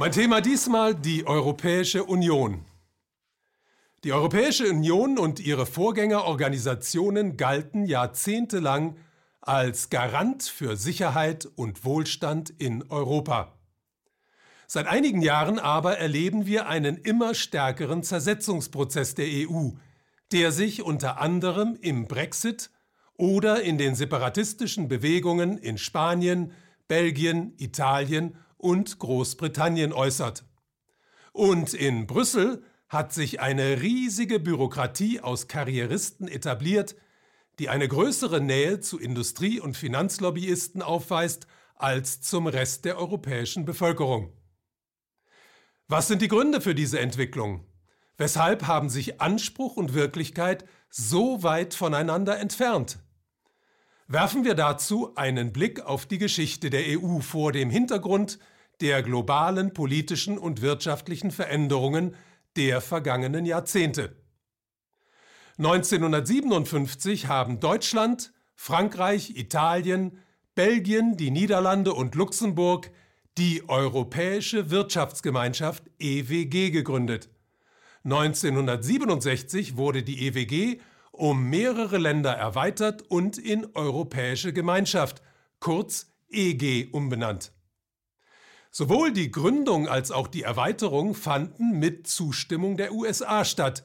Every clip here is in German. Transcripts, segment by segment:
Mein Thema diesmal die Europäische Union. Die Europäische Union und ihre Vorgängerorganisationen galten jahrzehntelang als Garant für Sicherheit und Wohlstand in Europa. Seit einigen Jahren aber erleben wir einen immer stärkeren Zersetzungsprozess der EU, der sich unter anderem im Brexit oder in den separatistischen Bewegungen in Spanien, Belgien, Italien und Großbritannien äußert. Und in Brüssel hat sich eine riesige Bürokratie aus Karrieristen etabliert, die eine größere Nähe zu Industrie- und Finanzlobbyisten aufweist als zum Rest der europäischen Bevölkerung. Was sind die Gründe für diese Entwicklung? Weshalb haben sich Anspruch und Wirklichkeit so weit voneinander entfernt? Werfen wir dazu einen Blick auf die Geschichte der EU vor dem Hintergrund der globalen politischen und wirtschaftlichen Veränderungen der vergangenen Jahrzehnte. 1957 haben Deutschland, Frankreich, Italien, Belgien, die Niederlande und Luxemburg die Europäische Wirtschaftsgemeinschaft EWG gegründet. 1967 wurde die EWG um mehrere Länder erweitert und in Europäische Gemeinschaft, kurz EG, umbenannt. Sowohl die Gründung als auch die Erweiterung fanden mit Zustimmung der USA statt,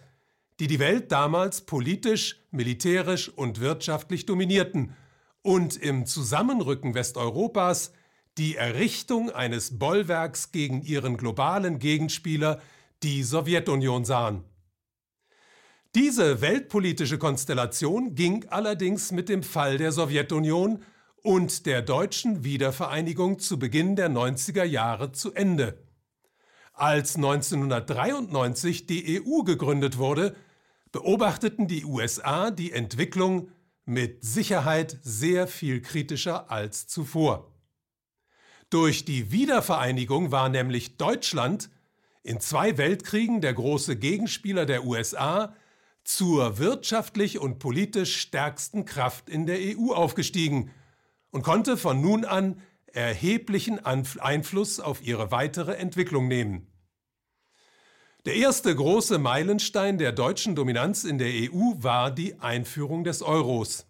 die die Welt damals politisch, militärisch und wirtschaftlich dominierten und im Zusammenrücken Westeuropas die Errichtung eines Bollwerks gegen ihren globalen Gegenspieler, die Sowjetunion, sahen. Diese weltpolitische Konstellation ging allerdings mit dem Fall der Sowjetunion und der deutschen Wiedervereinigung zu Beginn der 90er Jahre zu Ende. Als 1993 die EU gegründet wurde, beobachteten die USA die Entwicklung mit Sicherheit sehr viel kritischer als zuvor. Durch die Wiedervereinigung war nämlich Deutschland in zwei Weltkriegen der große Gegenspieler der USA zur wirtschaftlich und politisch stärksten Kraft in der EU aufgestiegen und konnte von nun an erheblichen Einfluss auf ihre weitere Entwicklung nehmen. Der erste große Meilenstein der deutschen Dominanz in der EU war die Einführung des Euros.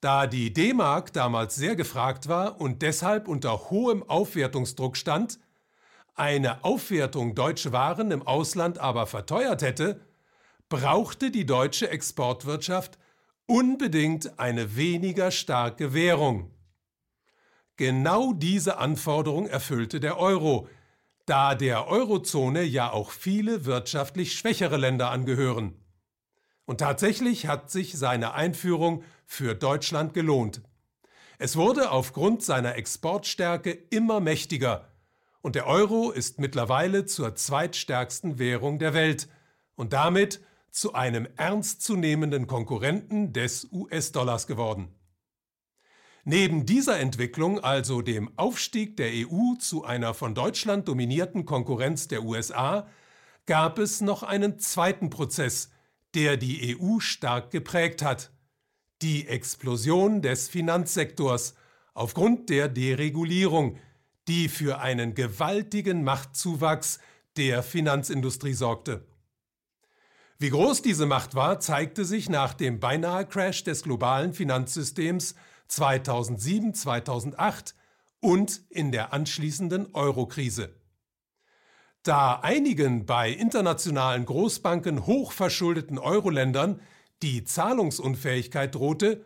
Da die D-Mark damals sehr gefragt war und deshalb unter hohem Aufwertungsdruck stand, eine Aufwertung deutsche Waren im Ausland aber verteuert hätte, brauchte die deutsche Exportwirtschaft unbedingt eine weniger starke Währung. Genau diese Anforderung erfüllte der Euro, da der Eurozone ja auch viele wirtschaftlich schwächere Länder angehören. Und tatsächlich hat sich seine Einführung für Deutschland gelohnt. Es wurde aufgrund seiner Exportstärke immer mächtiger und der Euro ist mittlerweile zur zweitstärksten Währung der Welt und damit zu einem ernstzunehmenden Konkurrenten des US-Dollars geworden. Neben dieser Entwicklung, also dem Aufstieg der EU zu einer von Deutschland dominierten Konkurrenz der USA, gab es noch einen zweiten Prozess, der die EU stark geprägt hat, die Explosion des Finanzsektors aufgrund der Deregulierung, die für einen gewaltigen Machtzuwachs der Finanzindustrie sorgte. Wie groß diese Macht war, zeigte sich nach dem Beinahe-Crash des globalen Finanzsystems 2007-2008 und in der anschließenden Euro-Krise. Da einigen bei internationalen Großbanken hochverschuldeten Euro-Ländern die Zahlungsunfähigkeit drohte,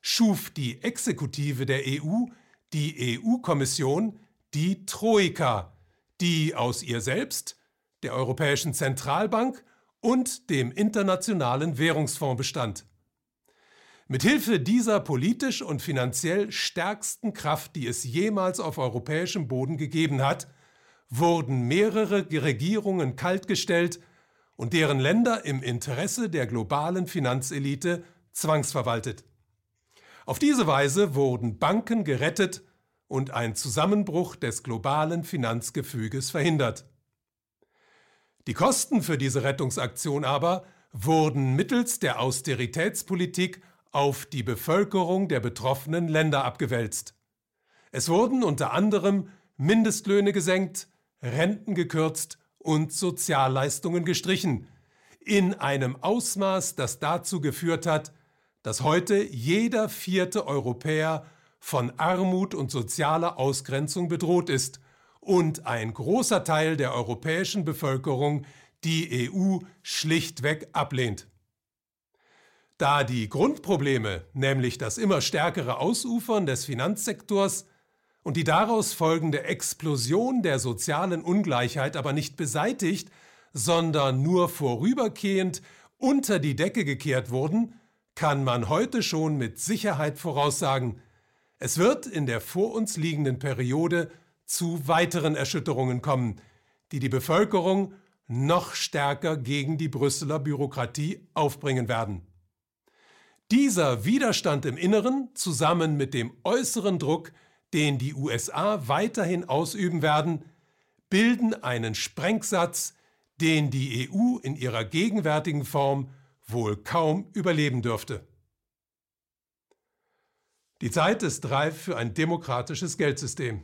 schuf die Exekutive der EU, die EU-Kommission, die Troika, die aus ihr selbst, der Europäischen Zentralbank und dem Internationalen Währungsfonds bestand. Mithilfe dieser politisch und finanziell stärksten Kraft, die es jemals auf europäischem Boden gegeben hat, wurden mehrere Regierungen kaltgestellt und deren Länder im Interesse der globalen Finanzelite zwangsverwaltet. Auf diese Weise wurden Banken gerettet und ein Zusammenbruch des globalen Finanzgefüges verhindert. Die Kosten für diese Rettungsaktion aber wurden mittels der Austeritätspolitik auf die Bevölkerung der betroffenen Länder abgewälzt. Es wurden unter anderem Mindestlöhne gesenkt, Renten gekürzt und Sozialleistungen gestrichen, in einem Ausmaß, das dazu geführt hat, dass heute jeder vierte Europäer von Armut und sozialer Ausgrenzung bedroht ist und ein großer Teil der europäischen Bevölkerung die EU schlichtweg ablehnt. Da die Grundprobleme, nämlich das immer stärkere Ausufern des Finanzsektors und die daraus folgende Explosion der sozialen Ungleichheit aber nicht beseitigt, sondern nur vorübergehend unter die Decke gekehrt wurden, kann man heute schon mit Sicherheit voraussagen, es wird in der vor uns liegenden Periode zu weiteren Erschütterungen kommen, die die Bevölkerung noch stärker gegen die Brüsseler Bürokratie aufbringen werden. Dieser Widerstand im Inneren zusammen mit dem äußeren Druck, den die USA weiterhin ausüben werden, bilden einen Sprengsatz, den die EU in ihrer gegenwärtigen Form wohl kaum überleben dürfte. Die Zeit ist reif für ein demokratisches Geldsystem.